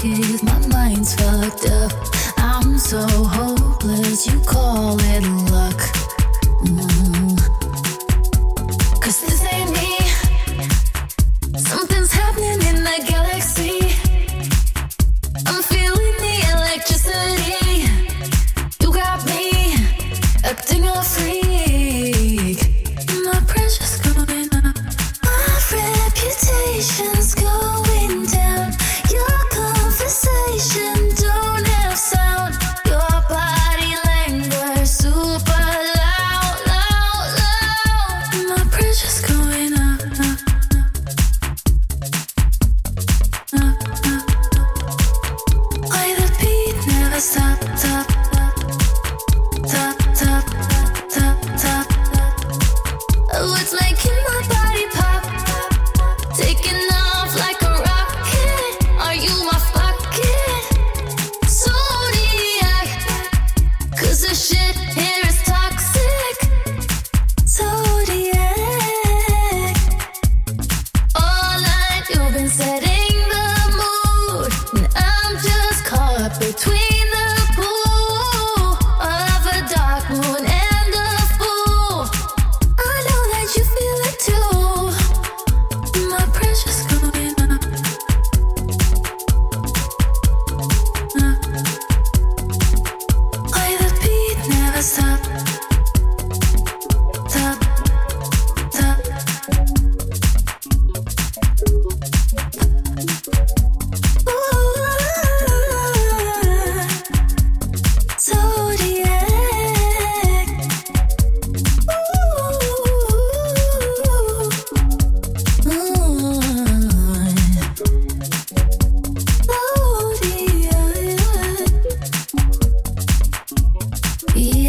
pocket, my mind's fucked up. I'm so hopeless, you call it luck. shit